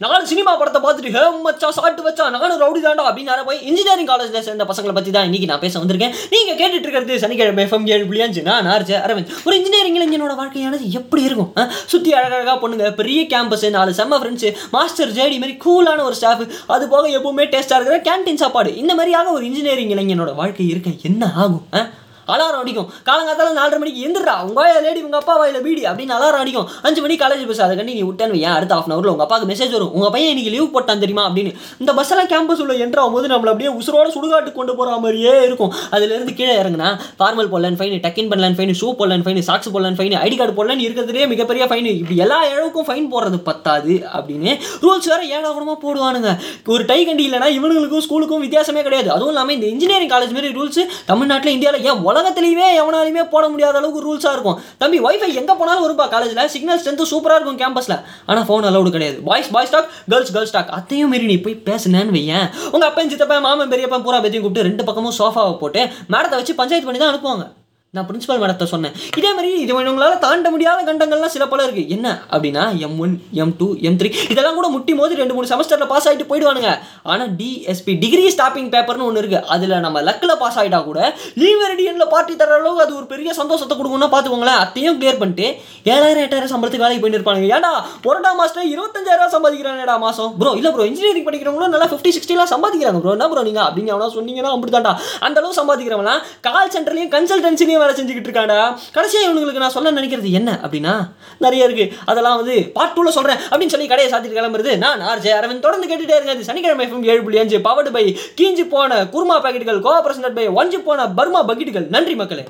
நாலு சினிமா படத்தை பார்த்துட்டு ஹே மச்சா சாட்டு வச்சா நானும் ரவுடி தாண்டா அப்படின்னு யாரை போய் இன்ஜினியரிங் காலேஜில் சேர்ந்த பசங்களை பற்றி தான் இன்னைக்கு நான் பேச வந்திருக்கேன். நீங்கள் கேட்டுட்டு இருக்கிறது சனிக்கிழமை எஃப்எம் ஏழு புள்ளியாஞ்சு நான் ஆர்ஜே அரவிந்த். ஒரு இன்ஜினியரிங் இளைஞனோட வாழ்க்கையானது எப்படி இருக்கும் ஆ? சுற்றி அழகழகாக பொண்ணுங்க பெரிய கேம்பஸ் நாலு செம்ம ஃப்ரெண்ட்ஸு மாஸ்டர் ஜேடி மாதிரி கூலான ஒரு ஸ்டாஃப் அது போக எப்பவுமே டேஸ்ட்டாக இருக்கிற கேன்டீன் சாப்பாடு. இந்த மாதிரியாக ஒரு இன்ஜினியரிங் இளைஞனோட வாழ்க்கை இருக்க என்ன ஆகும் ஆ? அலாரம் அடிக்கும். காலங்காத்தால நாலரை மணிக்கு எந்திரா உங்க வாயா லேடி உங்க அப்பா வாயில பீடி அப்படின்னு அலாரம் அடிக்கும். அஞ்சு மணிக்கு காலேஜ் பஸ் அதை கண்டி நீ விட்டேன்னு ஏன் அடுத்த ஹாஃப் அவரில் உங்க அப்பாவுக்கு மெசேஜ் வரும். உங்க பையன் இன்னைக்கு லீவ் போட்டான் தெரியுமா அப்படின்னு. இந்த பஸ் எல்லாம் கேம்பஸ் உள்ள என்ட்ரு ஆகும்போது நம்மள அப்படியே உசுரோட சுடுகாட்டு கொண்டு போற மாதிரியே இருக்கும். அதுல இருந்து கீழே இறங்குனா ஃபார்மல் போடலான்னு ஃபைன் டக்கின் பண்ணலான்னு ஃபைன் ஷூ போடலான்னு ஃபைன் சாக்ஸ் போடலான்னு ஃபைன் ஐடி கார்டு போடலான்னு இருக்கிறதுலே மிகப்பெரிய ஃபைன் இப்படி எல்லா இழவுக்கும் ஃபைன் போடுறது பத்தாது அப்படின்னு ரூல்ஸ் வேற ஏடாகூடமா போடுவானுங்க. ஒரு டை கண்டி இல்லைனா இவனுங்களுக்கும் ஸ்கூலுக்கும் வித்தியாசமே கிடையாது. அதுவும் இல்லாமல் இந்த இன்ஜினியரிங் காலேஜ் மாதிரி ரூல்ஸ் தமிழ்நாட்டில் இந்தியாவில் ஏன் உலகத்துலையுமே எவனாலுமே போட முடியாத அளவுக்கு ரூல்ஸாக இருக்கும். தம்பி வைஃபை எங்கே போனாலும் வரும்பா காலேஜில் சிக்னல் ஸ்ட்ரென்த்து சூப்பராக இருக்கும் கேம்பஸில் ஆனால் ஃபோன் அலவுடு கிடையாது. Boys boys stock girls girls stock அத்தையும் மீறி நீ போய் பேசுனேன்னு வையேன். உங்கள் அப்பன் சித்தப்பன் மாமன் பெரியப்பன் பூரா பேத்தையும் கூப்பிட்டு ரெண்டு பக்கமும் சோஃபாவை போட்டு மேடத்தை வச்சு பஞ்சாயத்து பண்ணி தான் அனுப்புவாங்க. நான் பிரின்சிபல் மேடத்தை சொன்னேன். இதே மாதிரி இது இவங்களால தாண்ட முடியாத கண்டங்கள்லாம் சில பல இருக்குது என்ன? அப்படின்னா M one M two M three இதெல்லாம் கூட முட்டி மோதி ரெண்டு மூணு செமஸ்டரில் பாஸ் ஆகிட்டு போயிடுவானுங்க. ஆனால் டிஎஸ்பி டிகிரி ஸ்டாப்பிங் பேப்பர்னு ஒன்று இருக்குது அதில் நம்ம லக்கில் பாஸ் ஆகிட்டா கூட லீவ் ரெடியனில் பார்ட்டி தர அளவுக்கு அது ஒரு பெரிய சந்தோஷத்தை கொடுக்கும்னா பார்த்துக்கோங்களேன். அத்தையும் கிளியர் பண்ணிட்டு ஏழாயிரம் எட்டாயிரம் சம்பளத்துக்கு வேலைக்கு போயிட்டு இருப்பாங்க ஏடா பொருடா மாஸ்டர் இருபத்தஞ்சாயிரம் சம்பாதிக்கிறானேடா மாசம். ப்ரோ இல்லை ப்ரோ இன்ஜினியரிங் படிக்கிறவங்களும் நல்லா ஃபிஃப்டி சிக்ஸ்டிலாம் சம்பாதிக்கிறாங்க ப்ரோ என்ன ப்ரோ நீங்கள் அப்படிங்க அவனா சொன்னீங்கன்னா அப்படிதான்டா அந்த அளவு சம்பாதிக்கிறவனா கால் சென்டர்லையும் கன்சல்டன்சிலையும் வேலை செஞ்சுக்கிட்டு இருக்காடா கடைசியாக இவங்களுக்கு நான் சொல்ல நினைக்கிறது என்ன அப்படின்னா நிறைய இருக்கு. அதெல்லாம் வந்து பார்ட் டூவில் சொல்கிறேன் அப்படின்னு சொல்லி கடையை சாத்திட்டு கிளம்புறது. நான் ஆர்ஜே அரவிந்த். தொடர்ந்து கேட்டுகிட்டே இருங்க. அது சனிக்கிழமை எஃப்எம் ஏழு புள்ளி அஞ்சு பவர்டு பை கீஞ்சு போன குருமா பாக்கெட்டுகள் கோஆபரேஷன் பை ஒஞ்சு போன பர்மா பக்கெட்டுகள். நன்றி மக்களே.